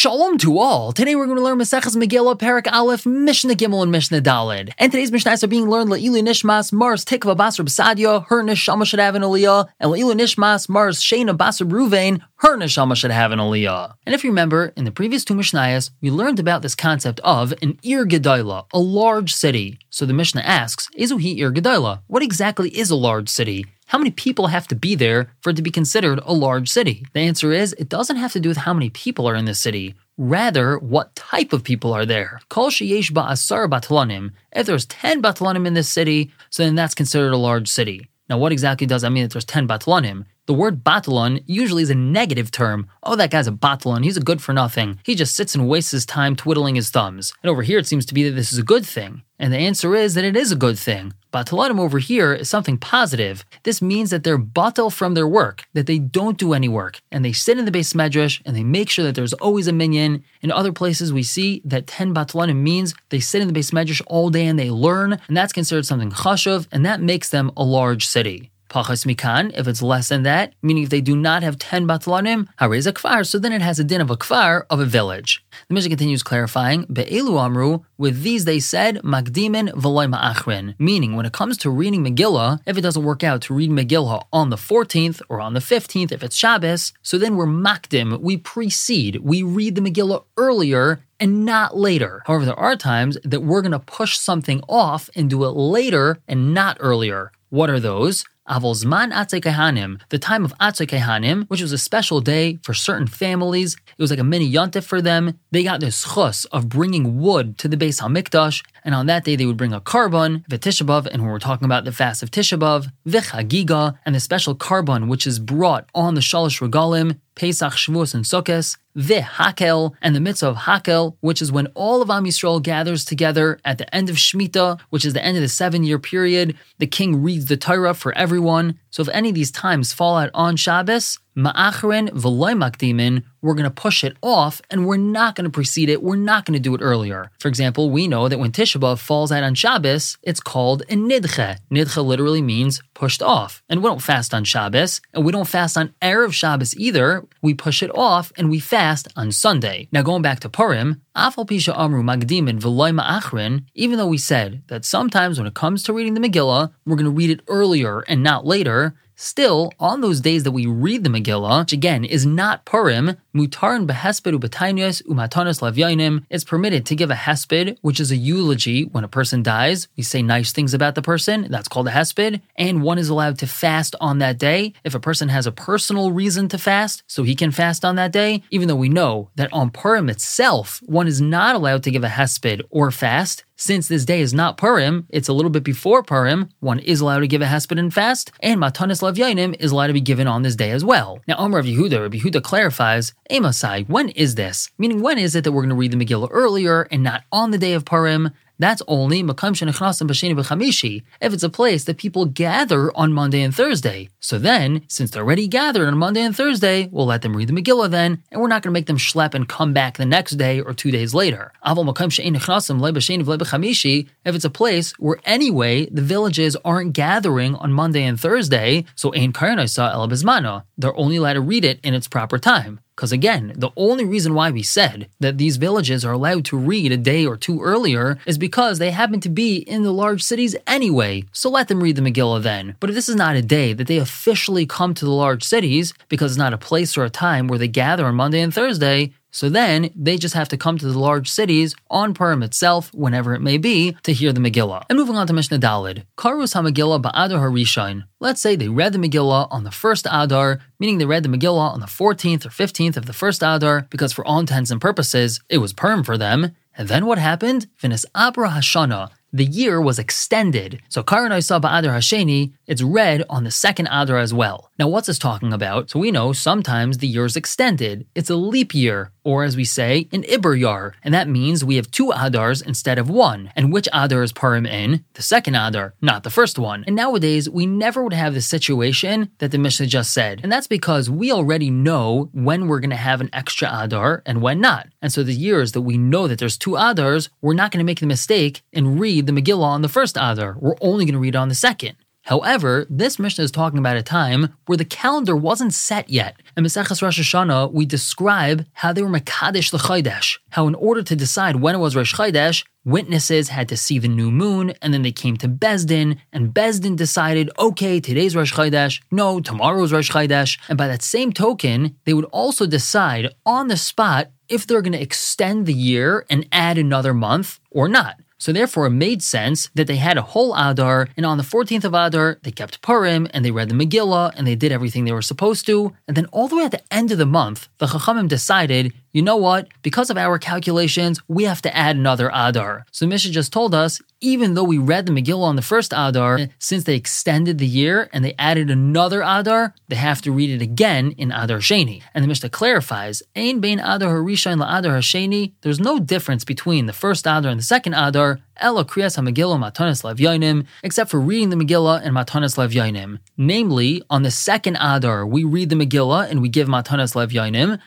Shalom to all. Today we're going to learn Maseches Megillah, Parak Aleph, Mishnah Gimel, and Mishnah Dalid. And today's Mishnahs are being learned La'ilu Nishmas, Mars Tikva Basar B'Sadia, her Neshama should have an Aliyah, and La'ilu Nishmas, Mars Shana Basar Ruvain, her Neshama should have an Aliyah. And if you remember, in the previous two Mishnayos, we learned about this concept of an Ir Gedaila, a large city. So the Mishnah asks, Izuhi Ir Gedaila? What exactly is a large city? How many people have to be there for it to be considered a large city? The answer is it doesn't have to do with how many people are in the city. Rather, what type of people are there? Kol sheyesh ba'asar batlanim. If there's 10 batlanim in this city, so then that's considered a large city. Now, what exactly does that mean that there's 10 batlanim? The word batalon usually is a negative term. Oh, that guy's a batalon. He's a good for nothing. He just sits and wastes his time twiddling his thumbs. And over here, it seems to be that this is a good thing. And the answer is that it is a good thing. Batalanim over here is something positive. This means that they're batal from their work, that they don't do any work, and they sit in the beis medrash and they make sure that there's always a minyan. In other places, we see that 10 batalanim means they sit in the beis medrash all day and they learn, and that's considered something chashuv, and that makes them a large city. Pachas mikan, if it's less than that, meaning if they do not have 10 batlanim, harez a kfar, so then it has a din of a kfar of a village. The Mishnah continues clarifying, Be'elu amru, with these they said, magdimin v'loy ma'achrin, meaning when it comes to reading Megillah, if it doesn't work out to read Megillah on the 14th or on the 15th, if it's Shabbos, so then we're makdim, we precede, we read the Megillah earlier and not later. However, there are times that we're going to push something off and do it later and not earlier. What are those? Avolzman Atzei the time of Atzei which was a special day for certain families. It was like a mini yontif for them. They got this chus of bringing wood to the beis Hamikdash, and on that day they would bring a korban, v'tishabav, and when we're talking about the fast of Tishabav, v'chagiga, and the special korban which is brought on the Shalosh Regalim, Pesach, Shavuos, and Sukkot, the Hakel, and the mitzvah of Hakel, which is when all of Am Yisrael gathers together at the end of Shemitah, which is the end of the seven year period. The king reads the Torah for everyone. So if any of these times fall out on Shabbos, ma'achrin v'loy makdimin, we're going to push it off and we're not going to precede it. We're not going to do it earlier. For example, we know that when Tisha B'Av falls out on Shabbos, it's called a nidche. Nidche literally means pushed off. And we don't fast on Shabbos, and we don't fast on Erev Shabbos either. We push it off and we fast on Sunday. Now going back to Purim, Afal Pisha Amru Magdimin V'loy Ma'achrin, even though we said that sometimes when it comes to reading the Megillah, we're going to read it earlier and not later, Still, on those days that we read the Megillah, which again is not Purim, Mutarin behesped ubatainius umatanis lavyanim, it's permitted to give a hesped, which is a eulogy. When a person dies. We say nice things about the person, that's called a hesped, and one is allowed to fast on that day. If a person has a personal reason to fast, so he can fast on that day, even though we know that on Purim itself, one is not allowed to give a hesped or fast, since this day is not Purim, it's a little bit before Purim, one is allowed to give a hesped and fast, and Matanis Lavyanim is allowed to be given on this day as well. Now, Amr of Yehuda, Rabbi Yehuda clarifies, Amasai, when is this? Meaning, when is it that we're going to read the Megillah earlier and not on the day of Purim? That's only if it's a place that people gather on Monday and Thursday. So then, since they're already gathered on Monday and Thursday, we'll let them read the Megillah then, and we're not going to make them schlep and come back the next day or two days later. Makam if it's a place where anyway the villages aren't gathering on Monday and Thursday, so Ein Karanasa El Bizmano, they're only allowed to read it in its proper time. Because again, the only reason why we said that these villages are allowed to read a day or two earlier is because they happen to be in the large cities anyway. So let them read the Megillah then. But if this is not a day that they officially come to the large cities, because it's not a place or a time where they gather on Monday and Thursday, so then they just have to come to the large cities on Purim itself, whenever it may be, to hear the Megillah. And moving on to Mishnah Dalid, Karus HaMegillah Ba'adar Harishain. Let's say they read the Megillah on the first Adar, meaning they read the Megillah on the 14th or 15th of the first Adar, because for all intents and purposes, it was Purim for them. And then what happened? Finis Abra Hashana the year was extended. So Karanai Saba Adar Hasheni, it's read on the second Adar as well. Now, what's this talking about? So we know sometimes the year is extended. It's a leap year, or as we say, an Iber Yar, and that means we have two Adars instead of one. And which Adar is Purim in? The second Adar, not the first one. And nowadays, we never would have the situation that the Mishnah just said. And that's because we already know when we're going to have an extra Adar and when not. And so the years that we know that there's two Adars, we're not going to make the mistake and read read the Megillah on the first Adar. We're only going to read on the second. However, this Mishnah is talking about a time where the calendar wasn't set yet. In Maseches Rosh Hashanah, we describe how they were Makadish the Chodesh, how in order to decide when it was Rosh Chodesh, witnesses had to see the new moon, and then they came to Beis Din, and Beis Din decided, okay, today's Rosh Chodesh, no, tomorrow's Rosh Chodesh, and by that same token, they would also decide on the spot if they're going to extend the year and add another month or not. So therefore, it made sense that they had a whole Adar, and on the 14th of Adar, they kept Purim, and they read the Megillah, and they did everything they were supposed to. And then all the way at the end of the month, the Chachamim decided, you know what? Because of our calculations, we have to add another Adar. So Mishnah just told us, even though we read the Megillah on the first Adar, since they extended the year and they added another Adar, they have to read it again in Adar Sheni. And the Mishnah clarifies, Ein bein Adar Harishain la Adar Hasheni, there's no difference between the first Adar and the second Adar, Ella Kriyas HaMegillah Matanis Lev except for reading the Megillah and Matanis Lev Namely, on the second Adar, we read the Megillah and we give Matanis Lev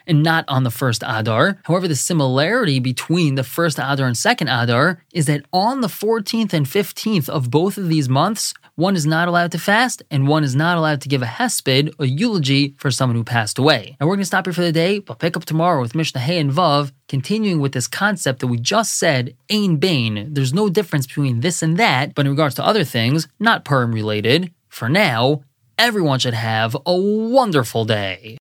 and not on the first Adar. However, the similarity between the first Adar and second Adar is that on the 14th and 15th of both of these months, one is not allowed to fast, and one is not allowed to give a hesped, a eulogy, for someone who passed away. And we're going to stop here for the day, but pick up tomorrow with Mishnah Hey and Vav, continuing with this concept that we just said, Ain Bain. There's no difference between this and that, but in regards to other things, not Purim related, for now, everyone should have a wonderful day.